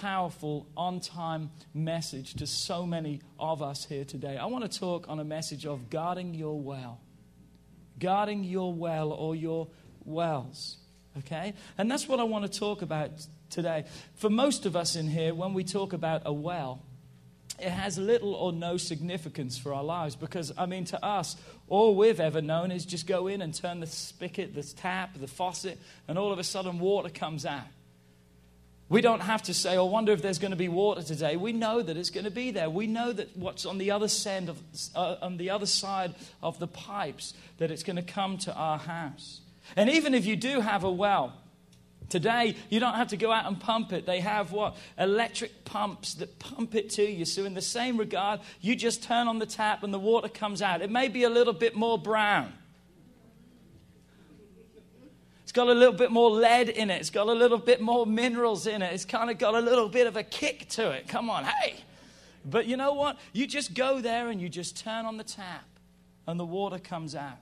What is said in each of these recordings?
powerful, on time message to so many of us here today. I want to talk on a message of guarding your well. Guarding your well or your wells. Okay? And that's what I want to talk about today. For most of us in here, when we talk about a well, it has little or no significance for our lives because, I mean, to us, all we've ever known is just go in and turn the spigot, the tap, the faucet, and all of a sudden water comes out. We don't have to say, oh, wonder if there's going to be water today. We know that it's going to be there. We know that what's on the other side of, uh, on the other side of the pipes, that it's going to come to our house. And even if you do have a well, Today, you don't have to go out and pump it. They have what? Electric pumps that pump it to you. So, in the same regard, you just turn on the tap and the water comes out. It may be a little bit more brown. Got a little bit more lead in it. It's got a little bit more minerals in it. It's kind of got a little bit of a kick to it. Come on, hey. But you know what? You just go there and you just turn on the tap and the water comes out.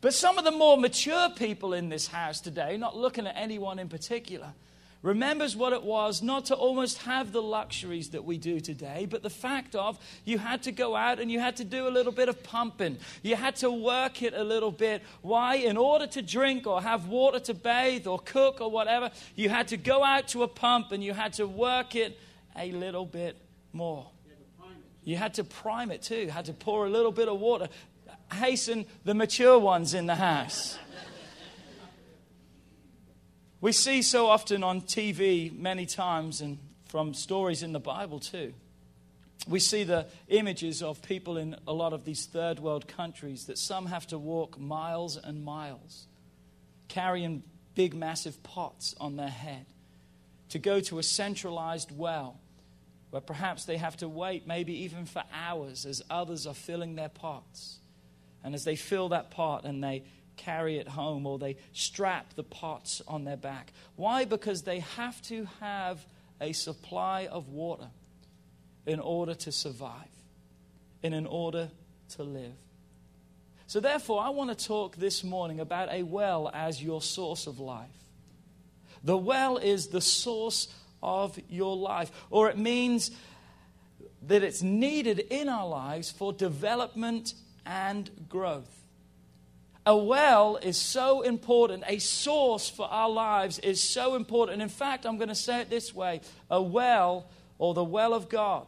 But some of the more mature people in this house today, not looking at anyone in particular, remembers what it was not to almost have the luxuries that we do today, but the fact of you had to go out and you had to do a little bit of pumping. You had to work it a little bit. Why? In order to drink or have water to bathe or cook or whatever, you had to go out to a pump and you had to work it a little bit more. You had to prime it too. Had to pour a little bit of water. Hasten the mature ones in the house. We see so often on TV many times and from stories in the Bible too. We see the images of people in a lot of these third world countries that some have to walk miles and miles carrying big, massive pots on their head to go to a centralized well where perhaps they have to wait maybe even for hours as others are filling their pots. And as they fill that pot and they carry it home or they strap the pots on their back. Why? Because they have to have a supply of water in order to survive and in order to live. So, therefore, I want to talk this morning about a well as your source of life. The well is the source of your life, or it means that it's needed in our lives for development and growth. A well is so important. A source for our lives is so important. In fact, I'm going to say it this way a well, or the well of God,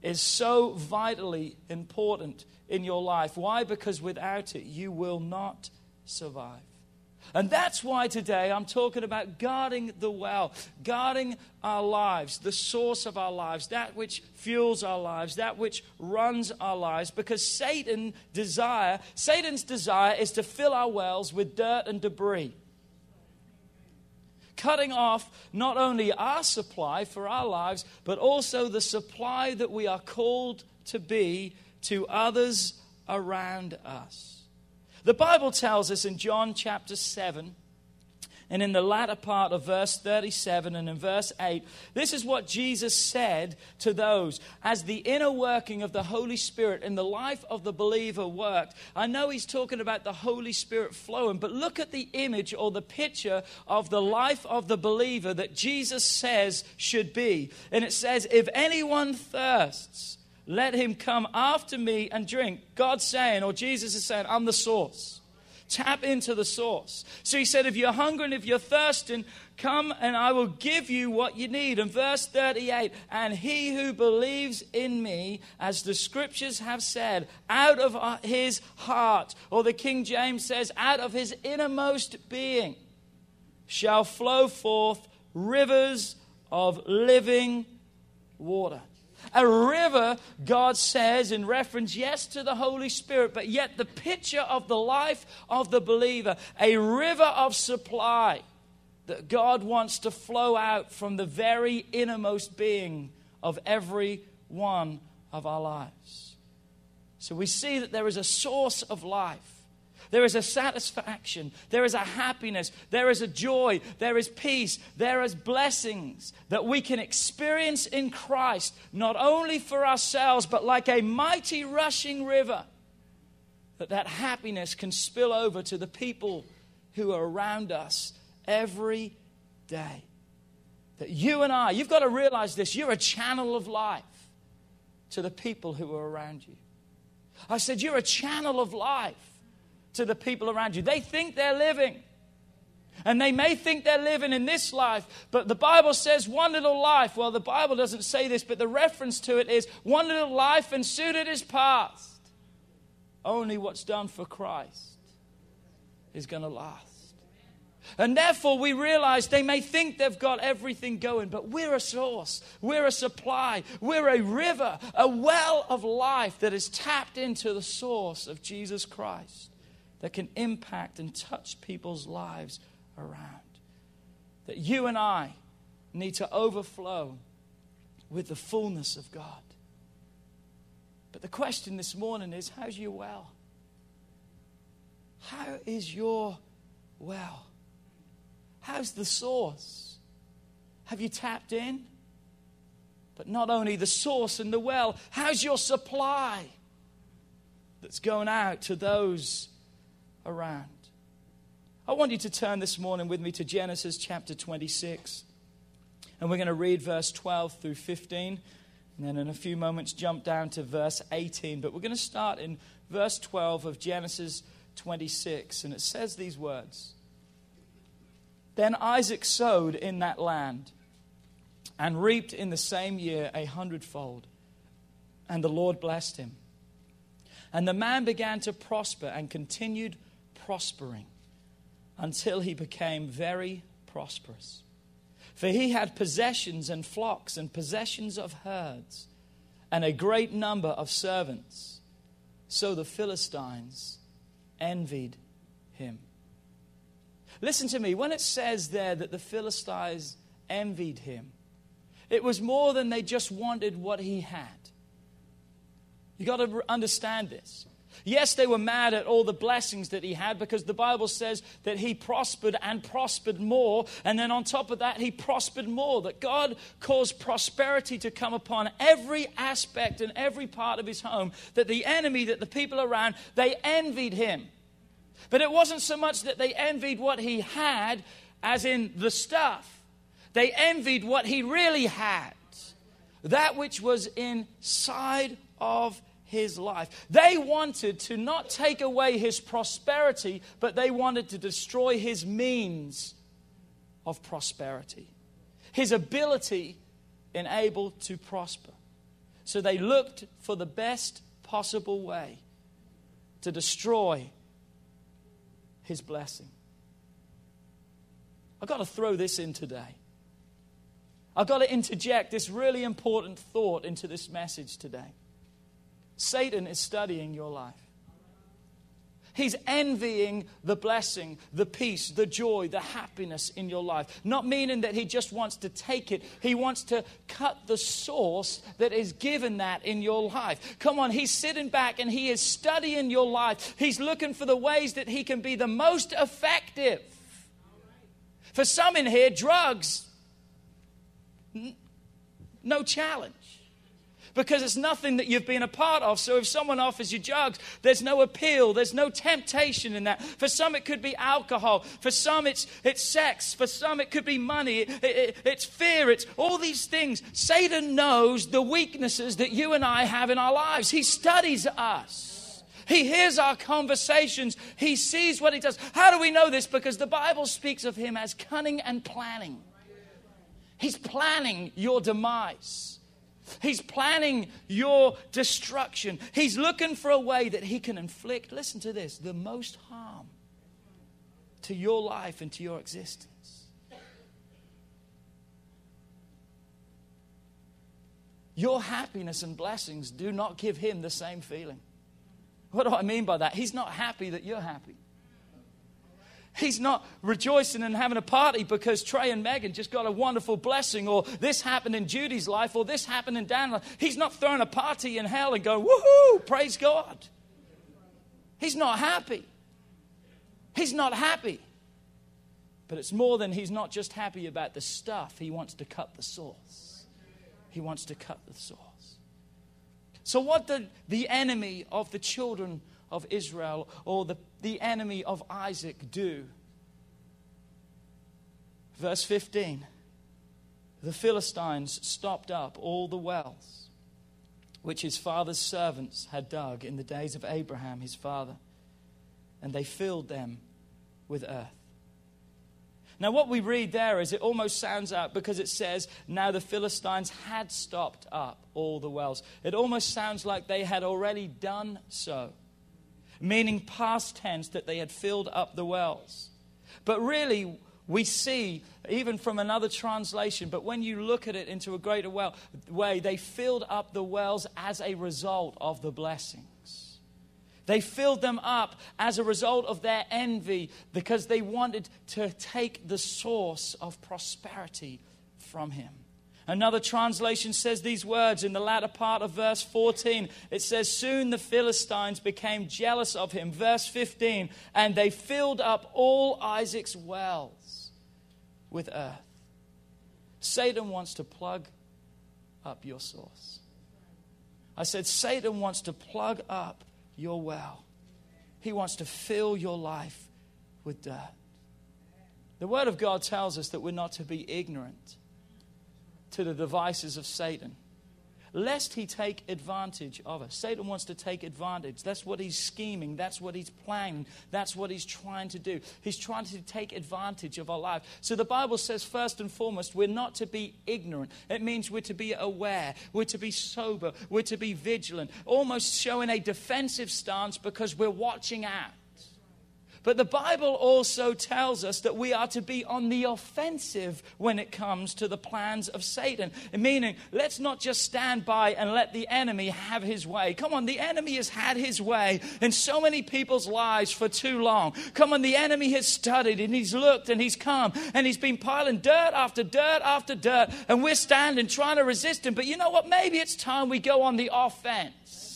is so vitally important in your life. Why? Because without it, you will not survive. And that's why today I'm talking about guarding the well, guarding our lives, the source of our lives, that which fuels our lives, that which runs our lives, because Satan desire, Satan's desire is to fill our wells with dirt and debris. Cutting off not only our supply for our lives, but also the supply that we are called to be to others around us. The Bible tells us in John chapter 7, and in the latter part of verse 37 and in verse 8, this is what Jesus said to those as the inner working of the Holy Spirit in the life of the believer worked. I know he's talking about the Holy Spirit flowing, but look at the image or the picture of the life of the believer that Jesus says should be. And it says, If anyone thirsts, let him come after me and drink. God's saying, or Jesus is saying, I'm the source. Tap into the source. So he said, If you're hungry and if you're thirsting, come and I will give you what you need. And verse 38 And he who believes in me, as the scriptures have said, out of his heart, or the King James says, out of his innermost being, shall flow forth rivers of living water. A river, God says, in reference, yes, to the Holy Spirit, but yet the picture of the life of the believer, a river of supply that God wants to flow out from the very innermost being of every one of our lives. So we see that there is a source of life there is a satisfaction. There is a happiness. There is a joy. There is peace. There is blessings that we can experience in Christ, not only for ourselves, but like a mighty rushing river, that that happiness can spill over to the people who are around us every day. That you and I, you've got to realize this, you're a channel of life to the people who are around you. I said, You're a channel of life to the people around you. They think they're living. And they may think they're living in this life, but the Bible says one little life. Well, the Bible doesn't say this, but the reference to it is one little life and soon it is past. Only what's done for Christ is going to last. And therefore, we realize they may think they've got everything going, but we're a source, we're a supply, we're a river, a well of life that is tapped into the source of Jesus Christ that can impact and touch people's lives around. That you and I need to overflow with the fullness of God. But the question this morning is how's your well? How is your well? How's the source? Have you tapped in? But not only the source and the well, how's your supply that's going out to those around. I want you to turn this morning with me to Genesis chapter 26. And we're going to read verse 12 through 15. And then in a few moments, jump down to verse 18. But we're going to start in verse 12 of Genesis 26. And it says these words Then Isaac sowed in that land and reaped in the same year a hundredfold. And the Lord blessed him. And the man began to prosper and continued prospering until he became very prosperous. For he had possessions and flocks and possessions of herds and a great number of servants. So the Philistines envied him. Listen to me, when it says there that the Philistines envied him, it was more than they just wanted what he had. You got to understand this. Yes, they were mad at all the blessings that he had because the Bible says that he prospered and prospered more. And then on top of that, he prospered more. That God caused prosperity to come upon every aspect and every part of his home. That the enemy, that the people around, they envied him. But it wasn't so much that they envied what he had, as in the stuff, they envied what he really had. That which was inside of his life. They wanted to not take away his prosperity, but they wanted to destroy his means of prosperity, his ability and able to prosper. So they looked for the best possible way to destroy his blessing. I've got to throw this in today. I've got to interject this really important thought into this message today. Satan is studying your life. He's envying the blessing, the peace, the joy, the happiness in your life. Not meaning that he just wants to take it, he wants to cut the source that is given that in your life. Come on, he's sitting back and he is studying your life. He's looking for the ways that he can be the most effective. For some in here, drugs, no challenge because it's nothing that you've been a part of. So if someone offers you drugs, there's no appeal, there's no temptation in that. For some, it could be alcohol. For some, it's, it's sex. For some, it could be money. It, it, it's fear. It's all these things. Satan knows the weaknesses that you and I have in our lives. He studies us. He hears our conversations. He sees what he does. How do we know this? Because the Bible speaks of him as cunning and planning. He's planning your demise. He's planning your destruction. He's looking for a way that he can inflict, listen to this, the most harm to your life and to your existence. Your happiness and blessings do not give him the same feeling. What do I mean by that? He's not happy that you're happy. He's not rejoicing and having a party because Trey and Megan just got a wonderful blessing, or this happened in Judy's life, or this happened in Dan's life. He's not throwing a party in hell and going, woohoo, praise God. He's not happy. He's not happy. But it's more than he's not just happy about the stuff, he wants to cut the source. He wants to cut the source. So, what did the enemy of the children of Israel or the, the enemy of Isaac do? Verse 15 The Philistines stopped up all the wells which his father's servants had dug in the days of Abraham, his father, and they filled them with earth. Now, what we read there is it almost sounds out because it says, Now the Philistines had stopped up all the wells. It almost sounds like they had already done so meaning past tense that they had filled up the wells. But really, we see, even from another translation, but when you look at it into a greater well, way, they filled up the wells as a result of the blessings. They filled them up as a result of their envy because they wanted to take the source of prosperity from him. Another translation says these words in the latter part of verse 14. It says, Soon the Philistines became jealous of him. Verse 15, and they filled up all Isaac's wells with earth. Satan wants to plug up your source. I said, Satan wants to plug up your well, he wants to fill your life with dirt. The Word of God tells us that we're not to be ignorant to the devices of Satan, lest he take advantage of us. Satan wants to take advantage. That's what he's scheming. That's what he's planning. That's what he's trying to do. He's trying to take advantage of our life. So the Bible says, first and foremost, we're not to be ignorant. It means we're to be aware, we're to be sober, we're to be vigilant, almost showing a defensive stance because we're watching out. But the Bible also tells us that we are to be on the offensive when it comes to the plans of Satan. Meaning, let's not just stand by and let the enemy have his way. Come on, the enemy has had his way in so many people's lives for too long. Come on, the enemy has studied and he's looked and he's come and he's been piling dirt after dirt after dirt, and we're standing trying to resist him. But you know what? Maybe it's time we go on the offense.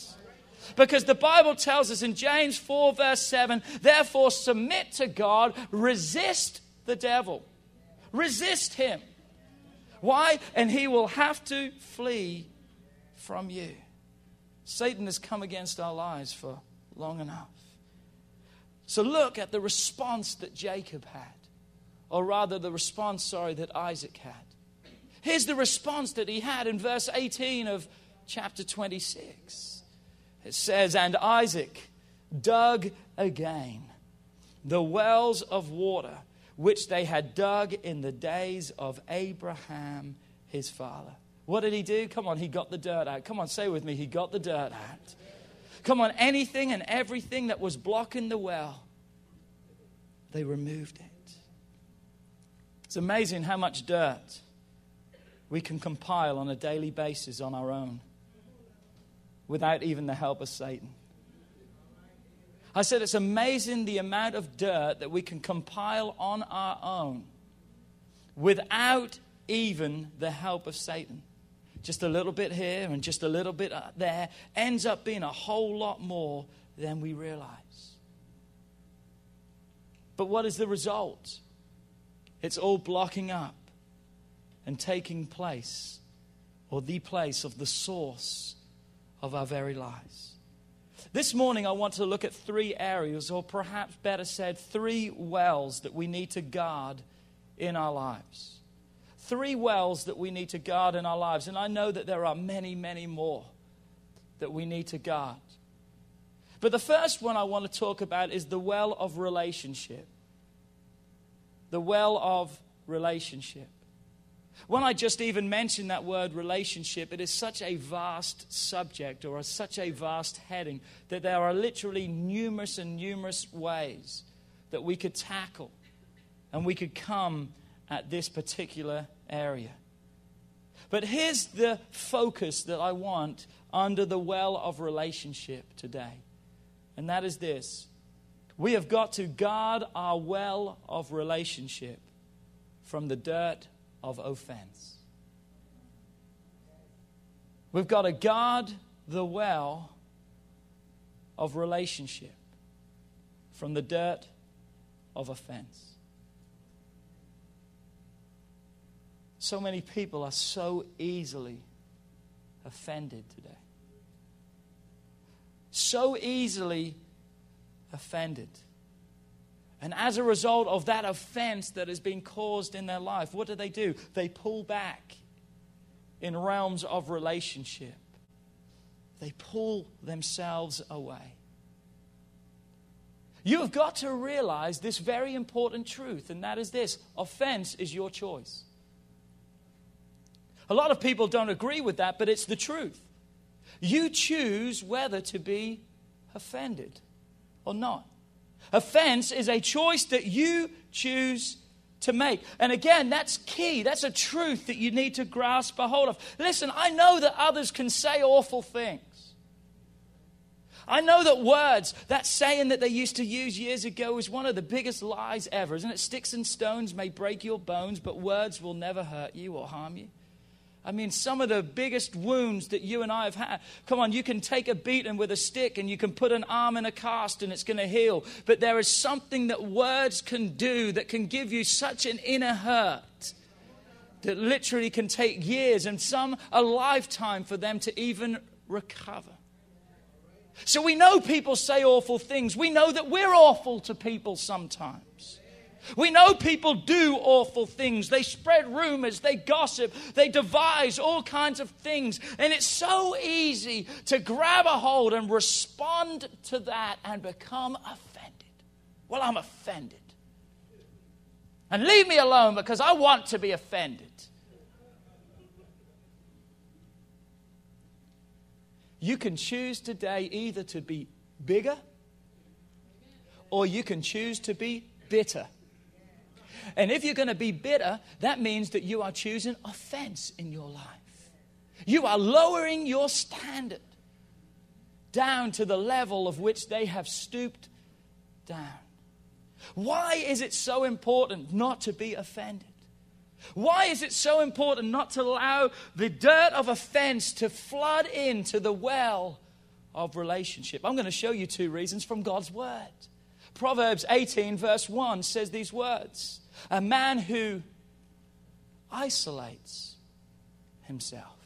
Because the Bible tells us in James 4, verse 7, therefore submit to God, resist the devil. Resist him. Why? And he will have to flee from you. Satan has come against our lives for long enough. So look at the response that Jacob had, or rather, the response, sorry, that Isaac had. Here's the response that he had in verse 18 of chapter 26. It says, And Isaac dug again the wells of water which they had dug in the days of Abraham his father. What did he do? Come on, he got the dirt out. Come on, say with me, he got the dirt out. Come on, anything and everything that was blocking the well, they removed it. It's amazing how much dirt we can compile on a daily basis on our own without even the help of Satan. I said it's amazing the amount of dirt that we can compile on our own without even the help of Satan. Just a little bit here and just a little bit there ends up being a whole lot more than we realize. But what is the result? It's all blocking up and taking place, or the place of the source of our very lives. This morning, I want to look at three areas, or perhaps better said, three wells that we need to guard in our lives. Three wells that we need to guard in our lives. And I know that there are many, many more that we need to guard. But the first one I want to talk about is the well of relationship. The well of relationship. When I just even mention that word relationship, it is such a vast subject or such a vast heading that there are literally numerous and numerous ways that we could tackle and we could come at this particular area. But here's the focus that I want under the well of relationship today, and that is this we have got to guard our well of relationship from the dirt of offense. We've got to guard the well of relationship from the dirt of offense. So many people are so easily offended today. So easily offended. And as a result of that offense that has been caused in their life, what do they do? They pull back in realms of relationship, they pull themselves away. You have got to realize this very important truth, and that is this offense is your choice. A lot of people don't agree with that, but it's the truth. You choose whether to be offended or not. Offense is a choice that you choose to make. And again, that's key. That's a truth that you need to grasp a hold of. Listen, I know that others can say awful things. I know that words, that saying that they used to use years ago, is one of the biggest lies ever, isn't it? Sticks and stones may break your bones, but words will never hurt you or harm you. I mean, some of the biggest wounds that you and I have had. Come on, you can take a beating with a stick and you can put an arm in a cast and it's going to heal. But there is something that words can do that can give you such an inner hurt that literally can take years and some a lifetime for them to even recover. So we know people say awful things. We know that we're awful to people sometimes. We know people do awful things. They spread rumors, they gossip, they devise all kinds of things. And it's so easy to grab a hold and respond to that and become offended. Well, I'm offended. And leave me alone because I want to be offended. You can choose today either to be bigger or you can choose to be bitter. And if you're going to be bitter, that means that you are choosing offense in your life. You are lowering your standard down to the level of which they have stooped down. Why is it so important not to be offended? Why is it so important not to allow the dirt of offense to flood into the well of relationship? I'm going to show you two reasons from God's Word. Proverbs 18, verse 1 says these words a man who isolates himself.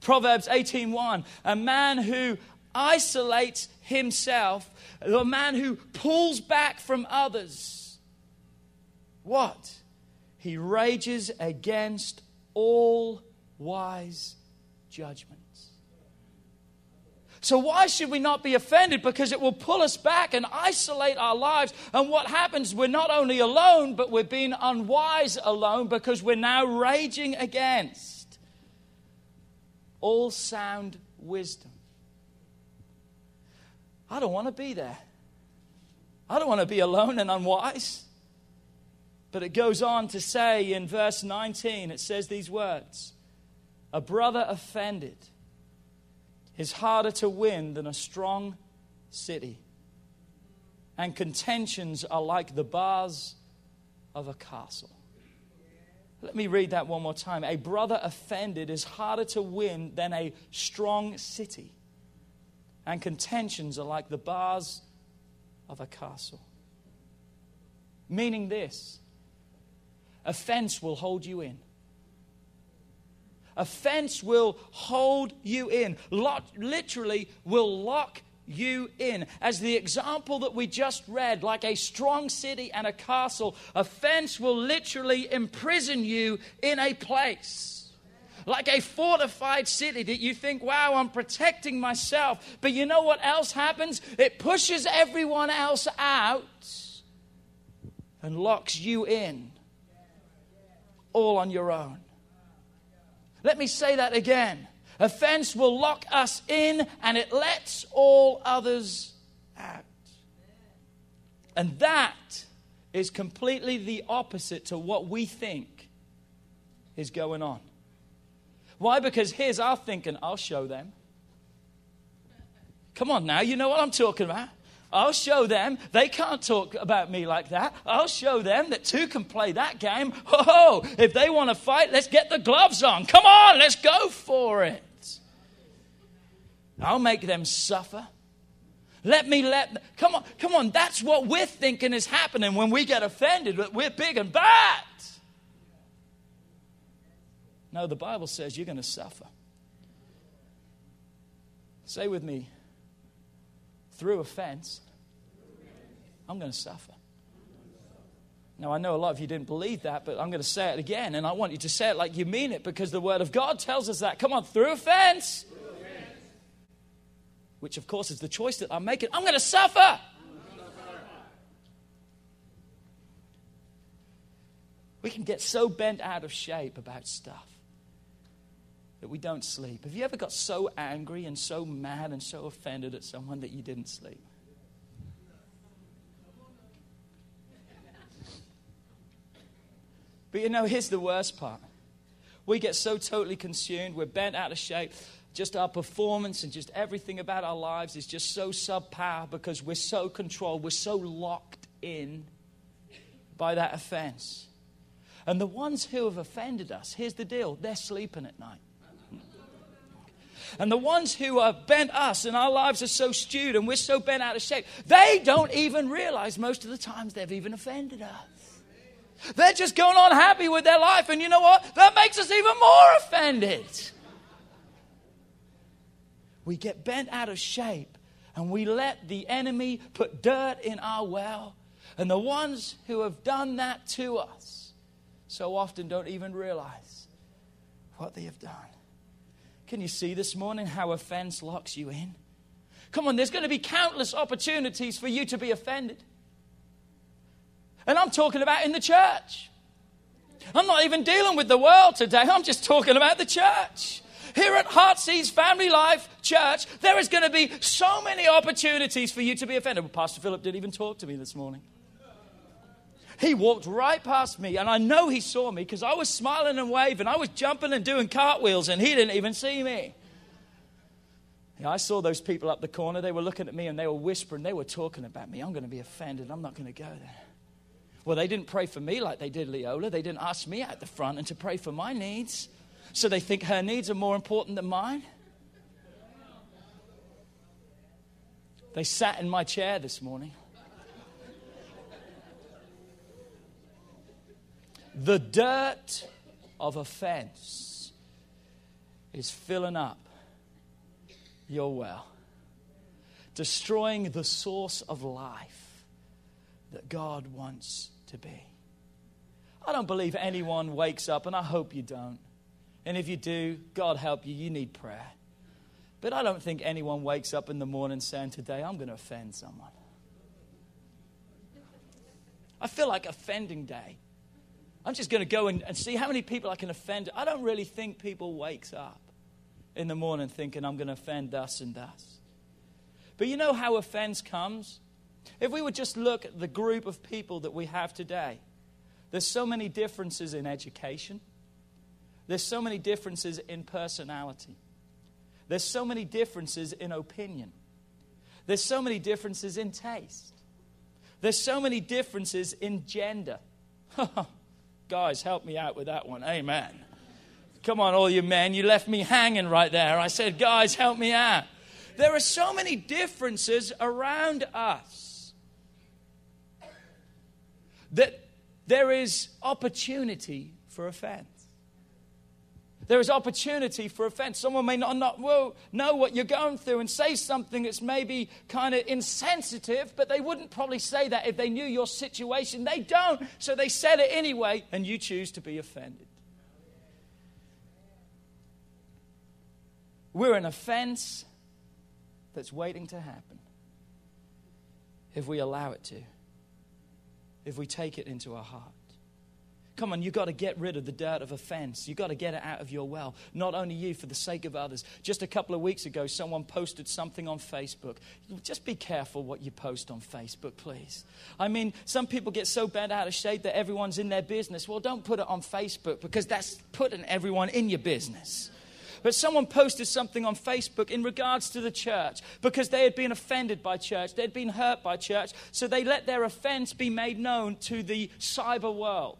Proverbs 18:1, a man who isolates himself, a man who pulls back from others. What? He rages against all wise judgment. So, why should we not be offended? Because it will pull us back and isolate our lives. And what happens, we're not only alone, but we're being unwise alone because we're now raging against all sound wisdom. I don't want to be there. I don't want to be alone and unwise. But it goes on to say in verse 19, it says these words A brother offended is harder to win than a strong city. And contentions are like the bars of a castle. Let me read that one more time. A brother offended is harder to win than a strong city. And contentions are like the bars of a castle. Meaning this offense will hold you in. Offense will hold you in, literally, will lock you in. As the example that we just read, like a strong city and a castle, offense will literally imprison you in a place. like a fortified city that you think, wow, I'm protecting myself. But you know what else happens? It pushes everyone else out and locks you in all on your own. Let me say that again. Offense will lock us in and it lets all others out. And that is completely the opposite to what we think is going on. Why? Because here's our thinking I'll show them. Come on now, you know what I'm talking about. I'll show them they can't talk about me like that. I'll show them that two can play that game. Oh, if they want to fight, let's get the gloves on. Come on, let's go for it. I'll make them suffer. Let me let come on, come on. That's what we're thinking is happening when we get offended that we're big and bad. No, the Bible says you're going to suffer. Say with me, through offense, I'm going to suffer. Now, I know a lot of you didn't believe that, but I'm going to say it again, and I want you to say it like you mean it because the Word of God tells us that. Come on, through offense, which of course is the choice that I'm making, I'm going to suffer. We can get so bent out of shape about stuff that we don't sleep. Have you ever got so angry and so mad and so offended at someone that you didn't sleep? But you know, here's the worst part. We get so totally consumed, we're bent out of shape. Just our performance and just everything about our lives is just so subpar because we're so controlled, we're so locked in by that offense. And the ones who have offended us, here's the deal they're sleeping at night. And the ones who have bent us and our lives are so stewed and we're so bent out of shape, they don't even realize most of the times they've even offended us. They're just going on happy with their life. And you know what? That makes us even more offended. We get bent out of shape and we let the enemy put dirt in our well. And the ones who have done that to us so often don't even realize what they have done. Can you see this morning how offense locks you in? Come on, there's going to be countless opportunities for you to be offended. And I'm talking about in the church. I'm not even dealing with the world today, I'm just talking about the church. Here at Heartsease Family Life Church, there is going to be so many opportunities for you to be offended. Pastor Philip didn't even talk to me this morning. He walked right past me, and I know he saw me because I was smiling and waving. I was jumping and doing cartwheels, and he didn't even see me. I saw those people up the corner. They were looking at me and they were whispering. They were talking about me. I'm going to be offended. I'm not going to go there. Well, they didn't pray for me like they did Leola. They didn't ask me at the front and to pray for my needs. So they think her needs are more important than mine. They sat in my chair this morning. The dirt of offense is filling up your well, destroying the source of life that God wants to be. I don't believe anyone wakes up, and I hope you don't. And if you do, God help you, you need prayer. But I don't think anyone wakes up in the morning saying, Today I'm going to offend someone. I feel like offending day. I'm just going to go and, and see how many people I can offend. I don't really think people wakes up in the morning thinking I'm going to offend thus and thus. But you know how offense comes? If we would just look at the group of people that we have today, there's so many differences in education. There's so many differences in personality. There's so many differences in opinion. There's so many differences in taste. There's so many differences in gender. Guys, help me out with that one. Amen. Come on, all you men. You left me hanging right there. I said, guys, help me out. There are so many differences around us that there is opportunity for offense. There is opportunity for offense. Someone may not, not well, know what you're going through and say something that's maybe kind of insensitive, but they wouldn't probably say that if they knew your situation. They don't, so they said it anyway, and you choose to be offended. We're an offense that's waiting to happen if we allow it to, if we take it into our heart. Come on, you've got to get rid of the dirt of offense. You've got to get it out of your well. Not only you, for the sake of others. Just a couple of weeks ago, someone posted something on Facebook. Just be careful what you post on Facebook, please. I mean, some people get so bent out of shape that everyone's in their business. Well, don't put it on Facebook because that's putting everyone in your business. But someone posted something on Facebook in regards to the church because they had been offended by church, they'd been hurt by church, so they let their offense be made known to the cyber world.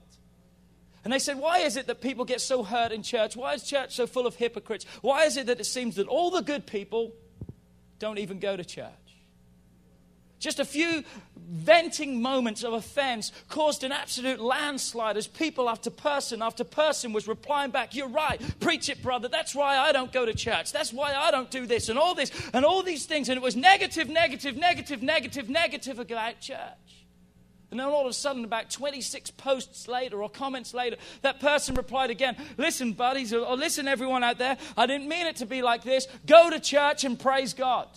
And they said, Why is it that people get so hurt in church? Why is church so full of hypocrites? Why is it that it seems that all the good people don't even go to church? Just a few venting moments of offense caused an absolute landslide as people after person after person was replying back, You're right, preach it, brother. That's why I don't go to church. That's why I don't do this and all this and all these things. And it was negative, negative, negative, negative, negative about church. And then all of a sudden, about 26 posts later or comments later, that person replied again Listen, buddies, or listen, everyone out there, I didn't mean it to be like this. Go to church and praise God.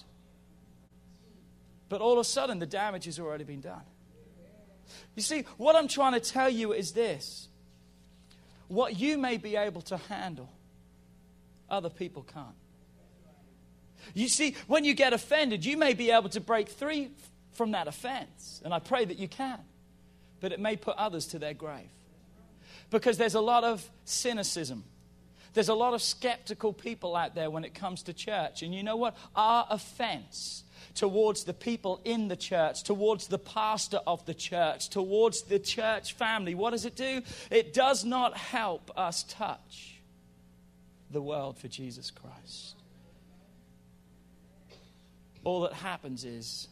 But all of a sudden, the damage has already been done. You see, what I'm trying to tell you is this what you may be able to handle, other people can't. You see, when you get offended, you may be able to break three from that offense, and I pray that you can, but it may put others to their grave. Because there's a lot of cynicism. There's a lot of skeptical people out there when it comes to church. And you know what? Our offense towards the people in the church, towards the pastor of the church, towards the church family. What does it do? It does not help us touch the world for Jesus Christ. All that happens is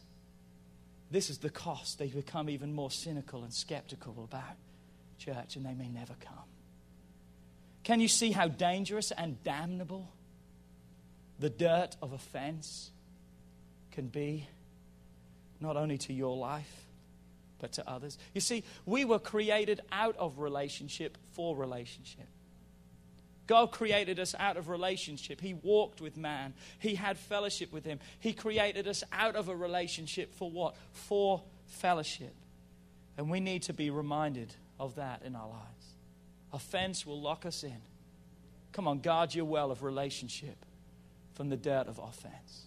this is the cost. They become even more cynical and skeptical about church, and they may never come. Can you see how dangerous and damnable the dirt of offense can be, not only to your life, but to others. You see, we were created out of relationship for relationship. God created us out of relationship. He walked with man. He had fellowship with him. He created us out of a relationship for what? For fellowship. And we need to be reminded of that in our lives. Offense will lock us in. Come on, guard your well of relationship from the dirt of offense.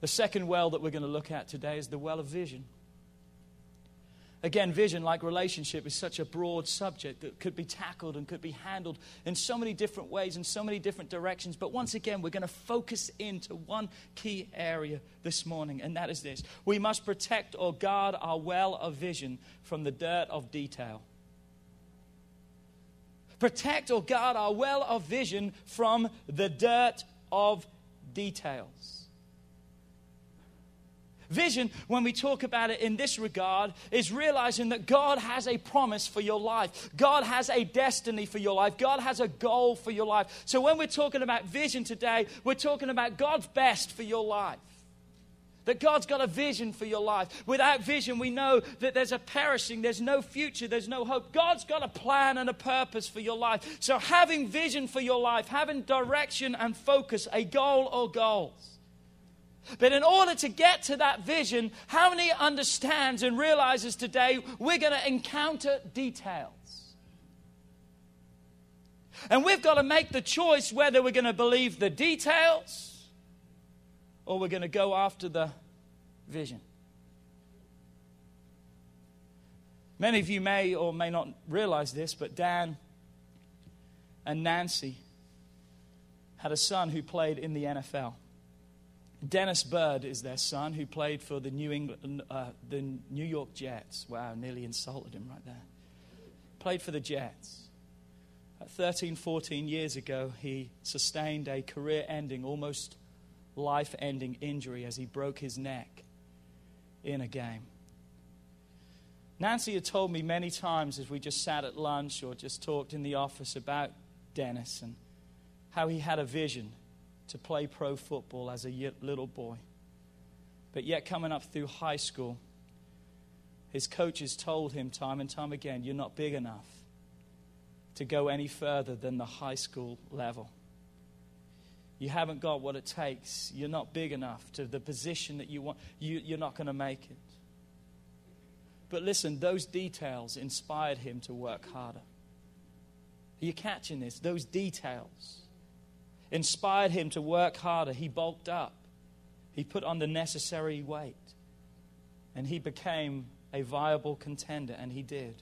The second well that we're going to look at today is the well of vision. Again, vision, like relationship, is such a broad subject that could be tackled and could be handled in so many different ways, in so many different directions. But once again, we're going to focus into one key area this morning, and that is this we must protect or guard our well of vision from the dirt of detail. Protect or guard our well of vision from the dirt of details. Vision, when we talk about it in this regard, is realizing that God has a promise for your life. God has a destiny for your life. God has a goal for your life. So when we're talking about vision today, we're talking about God's best for your life. That God's got a vision for your life. Without vision, we know that there's a perishing, there's no future, there's no hope. God's got a plan and a purpose for your life. So, having vision for your life, having direction and focus, a goal or goals but in order to get to that vision, how many understands and realizes today we're going to encounter details? And we've got to make the choice whether we're going to believe the details or we're going to go after the vision. Many of you may or may not realize this, but Dan and Nancy had a son who played in the NFL. Dennis Byrd is their son, who played for the New, England, uh, the New York Jets. Wow, nearly insulted him right there. Played for the Jets. At 13, 14 years ago, he sustained a career ending, almost life ending injury as he broke his neck in a game. Nancy had told me many times as we just sat at lunch or just talked in the office about Dennis and how he had a vision to play pro football as a little boy. But yet, coming up through high school, his coaches told him time and time again, You're not big enough to go any further than the high school level. You haven't got what it takes. You're not big enough to the position that you want. You, you're not going to make it. But listen, those details inspired him to work harder. Are you catching this? Those details inspired him to work harder. He bulked up, he put on the necessary weight, and he became a viable contender, and he did.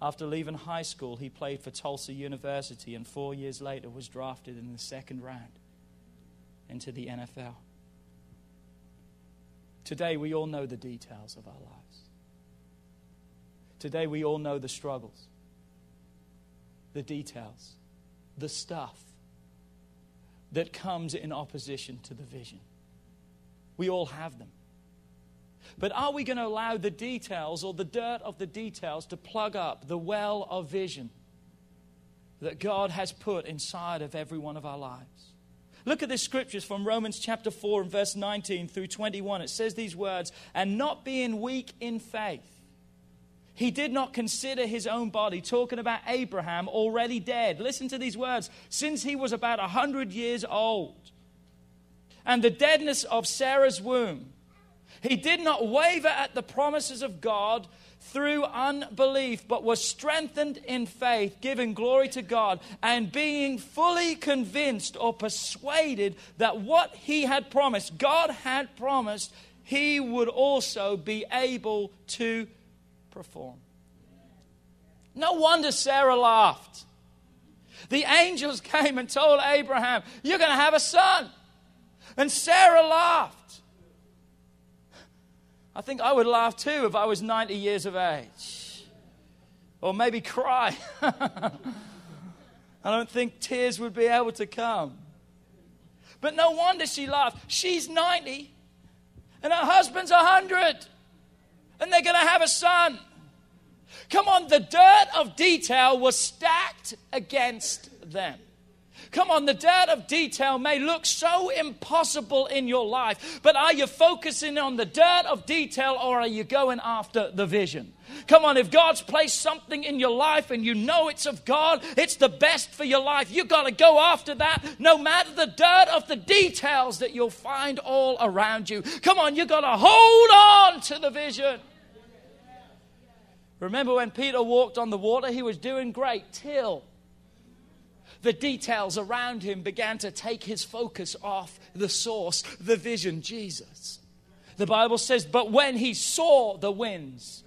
After leaving high school, he played for Tulsa University and four years later was drafted in the second round into the NFL. Today, we all know the details of our lives. Today, we all know the struggles, the details, the stuff that comes in opposition to the vision. We all have them. But are we going to allow the details or the dirt of the details to plug up the well of vision that God has put inside of every one of our lives? Look at the scriptures from Romans chapter 4 and verse 19 through 21. It says these words, and not being weak in faith. He did not consider his own body, talking about Abraham already dead. Listen to these words since he was about a 100 years old, and the deadness of Sarah's womb. He did not waver at the promises of God through unbelief, but was strengthened in faith, giving glory to God, and being fully convinced or persuaded that what he had promised, God had promised, he would also be able to perform. No wonder Sarah laughed. The angels came and told Abraham, You're going to have a son. And Sarah laughed. I think I would laugh too if I was 90 years of age. Or maybe cry. I don't think tears would be able to come. But no wonder she laughed. She's 90 and her husband's 100 and they're going to have a son. Come on, the dirt of detail was stacked against them. Come on, the dirt of detail may look so impossible in your life, but are you focusing on the dirt of detail or are you going after the vision? Come on, if God's placed something in your life and you know it's of God, it's the best for your life. You've got to go after that no matter the dirt of the details that you'll find all around you. Come on, you've got to hold on to the vision. Remember when Peter walked on the water? He was doing great till the details around him began to take his focus off the source, the vision, Jesus. The Bible says, but when he saw the winds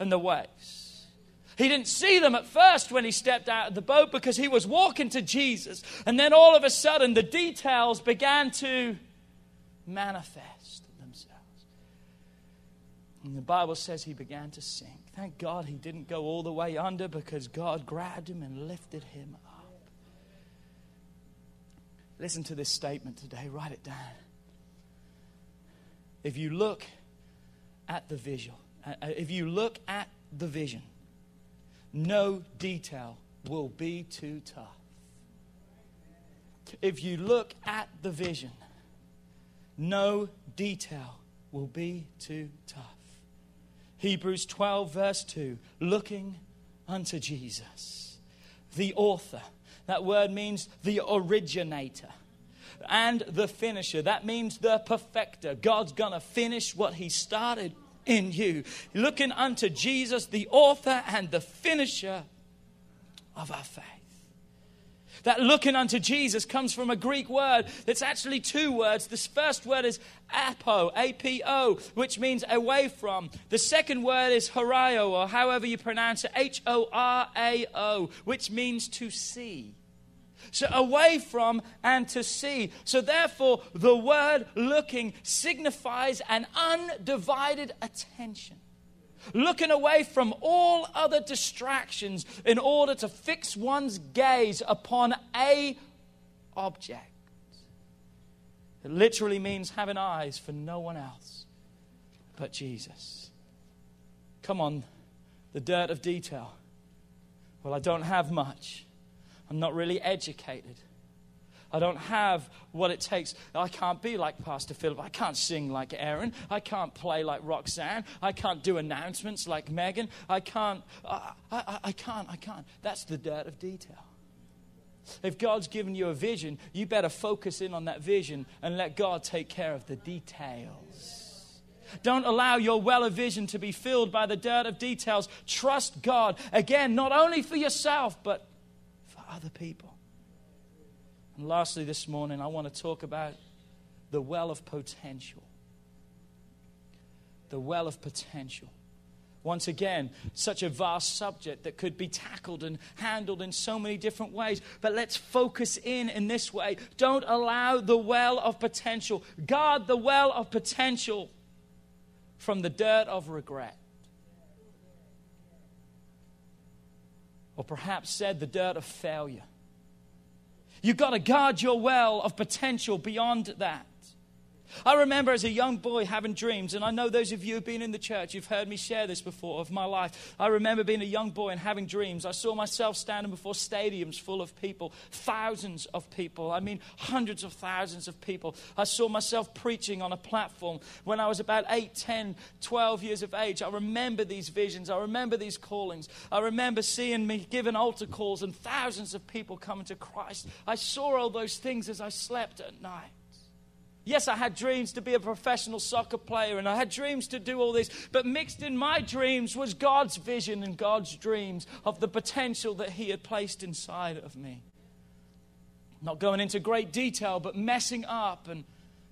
and the waves, he didn't see them at first when he stepped out of the boat because he was walking to Jesus. And then all of a sudden, the details began to manifest themselves. And the Bible says he began to sink. Thank God he didn't go all the way under because God grabbed him and lifted him up. Listen to this statement today, write it down. If you look at the visual, uh, uh, if you look at the vision, no detail will be too tough. If you look at the vision, no detail will be too tough. Hebrews 12, verse 2 looking unto Jesus, the author that word means the originator and the finisher. That means the perfecter. God's going to finish what He started in you. Looking unto Jesus, the author and the finisher of our faith. That looking unto Jesus comes from a Greek word that's actually two words. This first word is apo, A-P-O, which means away from. The second word is horaio, or however you pronounce it, H-O-R-A-O, which means to see. So away from and to see. So therefore, the word looking signifies an undivided attention looking away from all other distractions in order to fix one's gaze upon a object. It literally means having eyes for no one else but Jesus. Come on, the dirt of detail. Well, I don't have much. I'm not really educated. I don't have what it takes. I can't be like Pastor Philip. I can't sing like Aaron. I can't play like Roxanne. I can't do announcements like Megan. I can't. I, I, I can't. I can't. That's the dirt of detail. If God's given you a vision, you better focus in on that vision and let God take care of the details. Don't allow your well of vision to be filled by the dirt of details. Trust God, again, not only for yourself, but for other people. And lastly, this morning, I want to talk about the well of potential. The well of potential. Once again, such a vast subject that could be tackled and handled in so many different ways. But let's focus in in this way. Don't allow the well of potential, guard the well of potential from the dirt of regret. Or perhaps said, the dirt of failure. You've got to guard your well of potential beyond that. I remember as a young boy having dreams, and I know those of you who've been in the church, you've heard me share this before of my life. I remember being a young boy and having dreams. I saw myself standing before stadiums full of people, thousands of people. I mean, hundreds of thousands of people. I saw myself preaching on a platform when I was about 8, 10, 12 years of age. I remember these visions. I remember these callings. I remember seeing me giving altar calls and thousands of people coming to Christ. I saw all those things as I slept at night. Yes, I had dreams to be a professional soccer player and I had dreams to do all this, but mixed in my dreams was God's vision and God's dreams of the potential that He had placed inside of me. Not going into great detail, but messing up and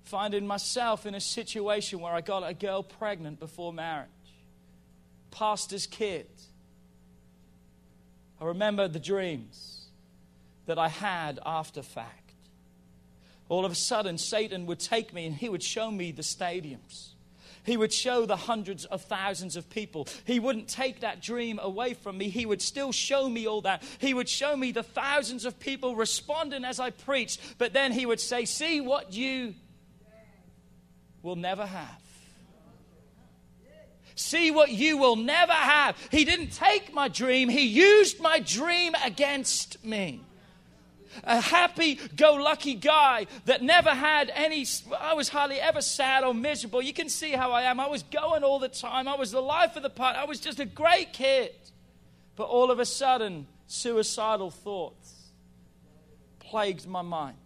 finding myself in a situation where I got a girl pregnant before marriage, pastor's kid. I remember the dreams that I had after fact all of a sudden Satan would take me and he would show me the stadiums. He would show the hundreds of thousands of people. He wouldn't take that dream away from me. He would still show me all that. He would show me the thousands of people responding as I preached. But then he would say, See what you will never have. See what you will never have. He didn't take my dream, he used my dream against me a happy go lucky guy that never had any, I was hardly ever sad or miserable. You can see how I am. I was going all the time. I was the life of the party. I was just a great kid. But all of a sudden, suicidal thoughts plagued my mind.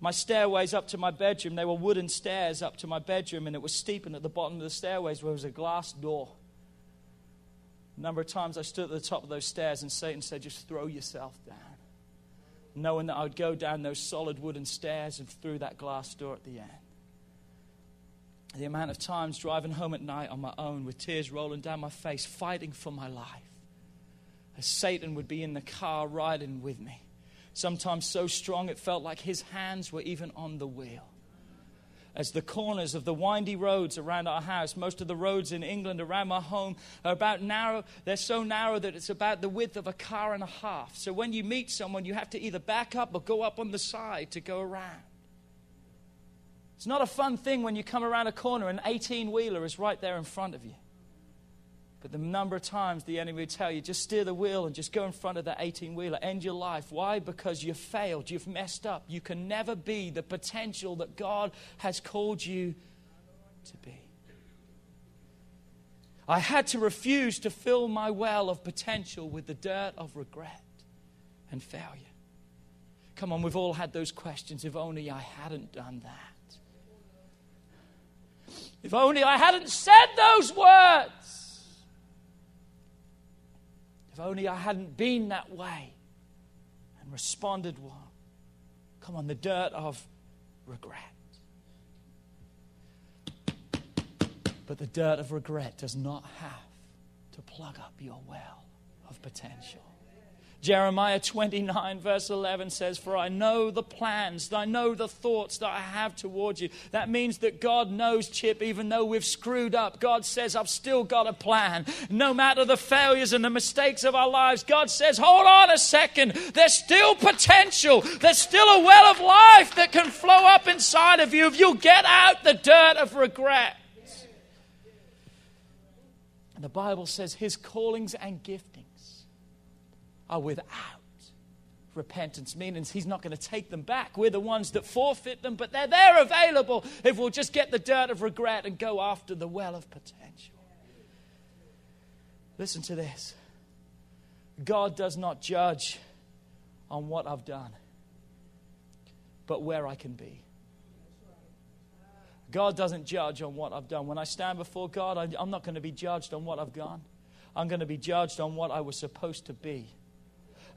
My stairways up to my bedroom, they were wooden stairs up to my bedroom, and it was steep, and at the bottom of the stairways there was a glass door. A number of times I stood at the top of those stairs, and Satan said, Just throw yourself down knowing that I would go down those solid wooden stairs and through that glass door at the end. The amount of times driving home at night on my own with tears rolling down my face, fighting for my life, as Satan would be in the car riding with me. Sometimes so strong it felt like his hands were even on the wheel as the corners of the windy roads around our house. Most of the roads in England around my home are about narrow. They're so narrow that it's about the width of a car and a half. So when you meet someone, you have to either back up or go up on the side to go around. It's not a fun thing when you come around a corner and an 18 wheeler is right there in front of you. But the number of times the enemy would tell you, just steer the wheel and just go in front of that 18 wheeler, end your life. Why? Because you've failed, you've messed up. You can never be the potential that God has called you to be. I had to refuse to fill my well of potential with the dirt of regret and failure. Come on, we've all had those questions. If only I hadn't done that. If only I hadn't said those words. If only I hadn't been that way and responded well. Come on, the dirt of regret. But the dirt of regret does not have to plug up your well of potential. Jeremiah 29, verse 11 says, For I know the plans, I know the thoughts that I have towards you. That means that God knows, Chip, even though we've screwed up, God says, I've still got a plan. No matter the failures and the mistakes of our lives, God says, Hold on a second. There's still potential. There's still a well of life that can flow up inside of you if you'll get out the dirt of regret. And the Bible says, His callings and giftings are without repentance, meaning he's not going to take them back. We're the ones that forfeit them, but they're there available if we'll just get the dirt of regret and go after the well of potential. Listen to this God does not judge on what I've done, but where I can be. God doesn't judge on what I've done. When I stand before God, I, I'm not going to be judged on what I've done. I'm going to be judged on what I was supposed to be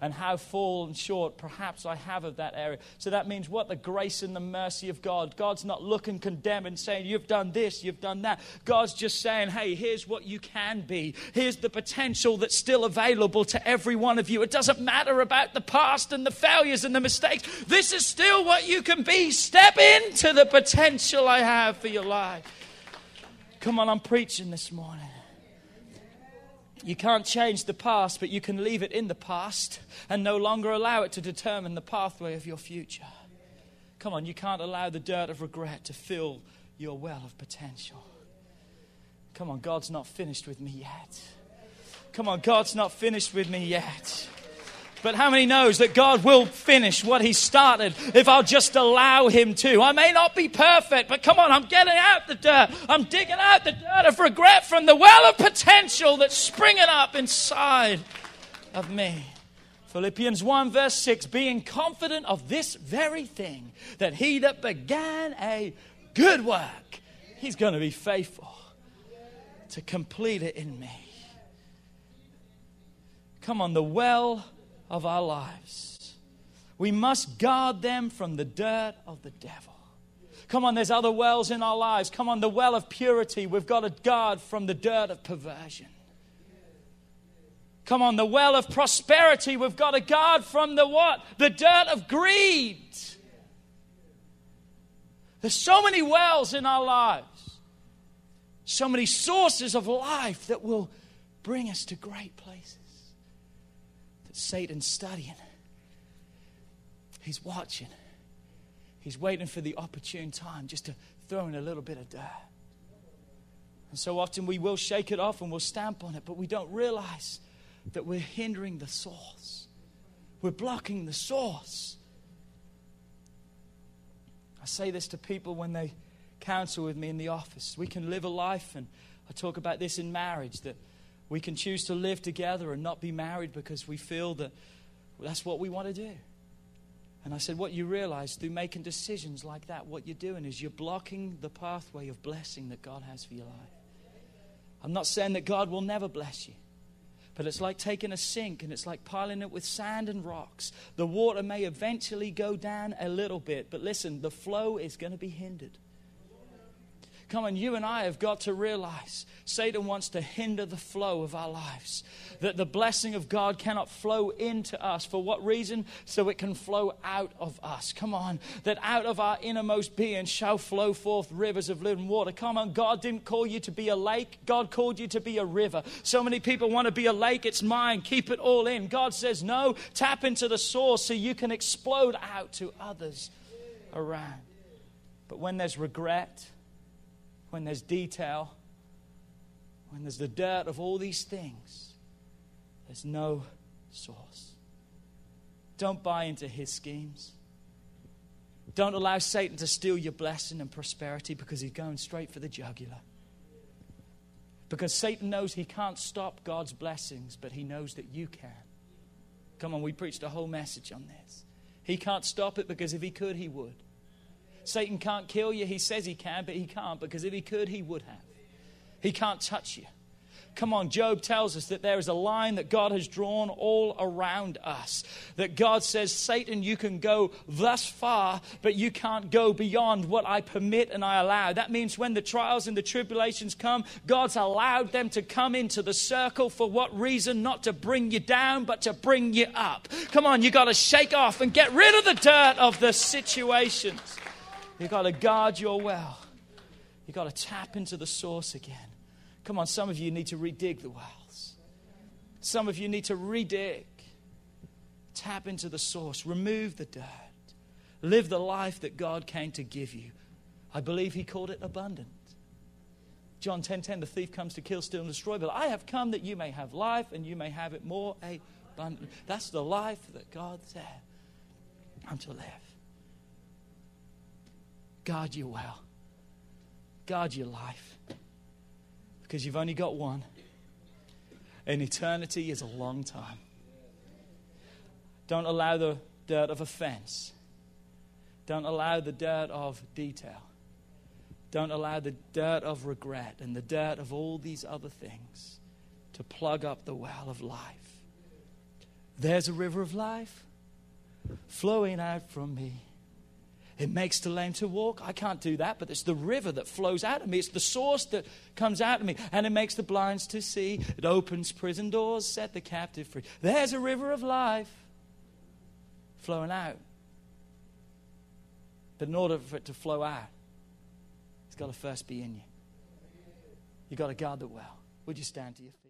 and how fallen short perhaps I have of that area. So that means what? The grace and the mercy of God. God's not looking condemn and saying, You've done this, you've done that. God's just saying, Hey, here's what you can be. Here's the potential that's still available to every one of you. It doesn't matter about the past and the failures and the mistakes. This is still what you can be. Step into the potential I have for your life. Come on, I'm preaching this morning. You can't change the past, but you can leave it in the past and no longer allow it to determine the pathway of your future. Come on, you can't allow the dirt of regret to fill your well of potential. Come on, God's not finished with me yet. Come on, God's not finished with me yet. But how many knows that God will finish what he started if I'll just allow him to? I may not be perfect, but come on, I'm getting out the dirt. I'm digging out the dirt of regret from the well of potential that's springing up inside of me. Philippians 1 verse 6, being confident of this very thing, that he that began a good work, he's going to be faithful to complete it in me. Come on, the well of our lives. We must guard them from the dirt of the devil. Come on, there's other wells in our lives. Come on, the well of purity, we've got to guard from the dirt of perversion. Come on, the well of prosperity, we've got to guard from the what? The dirt of greed. There's so many wells in our lives, so many sources of life that will bring us to great places. Satan's studying. He's watching. He's waiting for the opportune time just to throw in a little bit of dirt. And so often we will shake it off and we'll stamp on it, but we don't realize that we're hindering the source. We're blocking the source. I say this to people when they counsel with me in the office. We can live a life, and I talk about this in marriage, that we can choose to live together and not be married because we feel that that's what we want to do. And I said, What you realize through making decisions like that, what you're doing is you're blocking the pathway of blessing that God has for your life. I'm not saying that God will never bless you, but it's like taking a sink and it's like piling it with sand and rocks. The water may eventually go down a little bit, but listen, the flow is going to be hindered. Come on, you and I have got to realize Satan wants to hinder the flow of our lives. That the blessing of God cannot flow into us. For what reason? So it can flow out of us. Come on, that out of our innermost being shall flow forth rivers of living water. Come on, God didn't call you to be a lake, God called you to be a river. So many people want to be a lake, it's mine, keep it all in. God says, no, tap into the source so you can explode out to others around. But when there's regret, when there's detail, when there's the dirt of all these things, there's no source. Don't buy into his schemes. Don't allow Satan to steal your blessing and prosperity because he's going straight for the jugular. Because Satan knows he can't stop God's blessings, but he knows that you can. Come on, we preached a whole message on this. He can't stop it because if he could, he would. Satan can't kill you. He says he can, but he can't because if he could, he would have. He can't touch you. Come on, Job tells us that there is a line that God has drawn all around us. That God says, Satan, you can go thus far, but you can't go beyond what I permit and I allow. That means when the trials and the tribulations come, God's allowed them to come into the circle for what reason? Not to bring you down, but to bring you up. Come on, you got to shake off and get rid of the dirt of the situations. You've got to guard your well. You've got to tap into the source again. Come on, some of you need to redig the wells. Some of you need to redig. Tap into the source. Remove the dirt. Live the life that God came to give you. I believe he called it abundant. John 10:10 10, 10, the thief comes to kill, steal and destroy, but I have come that you may have life and you may have it more abundant. That's the life that God said I'm to live. Guard your well. Guard your life. Because you've only got one. And eternity is a long time. Don't allow the dirt of offense. Don't allow the dirt of detail. Don't allow the dirt of regret and the dirt of all these other things to plug up the well of life. There's a river of life flowing out from me. It makes the lame to walk. I can't do that, but it's the river that flows out of me. It's the source that comes out of me. And it makes the blinds to see. It opens prison doors, set the captive free. There's a river of life flowing out. But in order for it to flow out, it's got to first be in you. You've got to guard the well. Would you stand to your feet?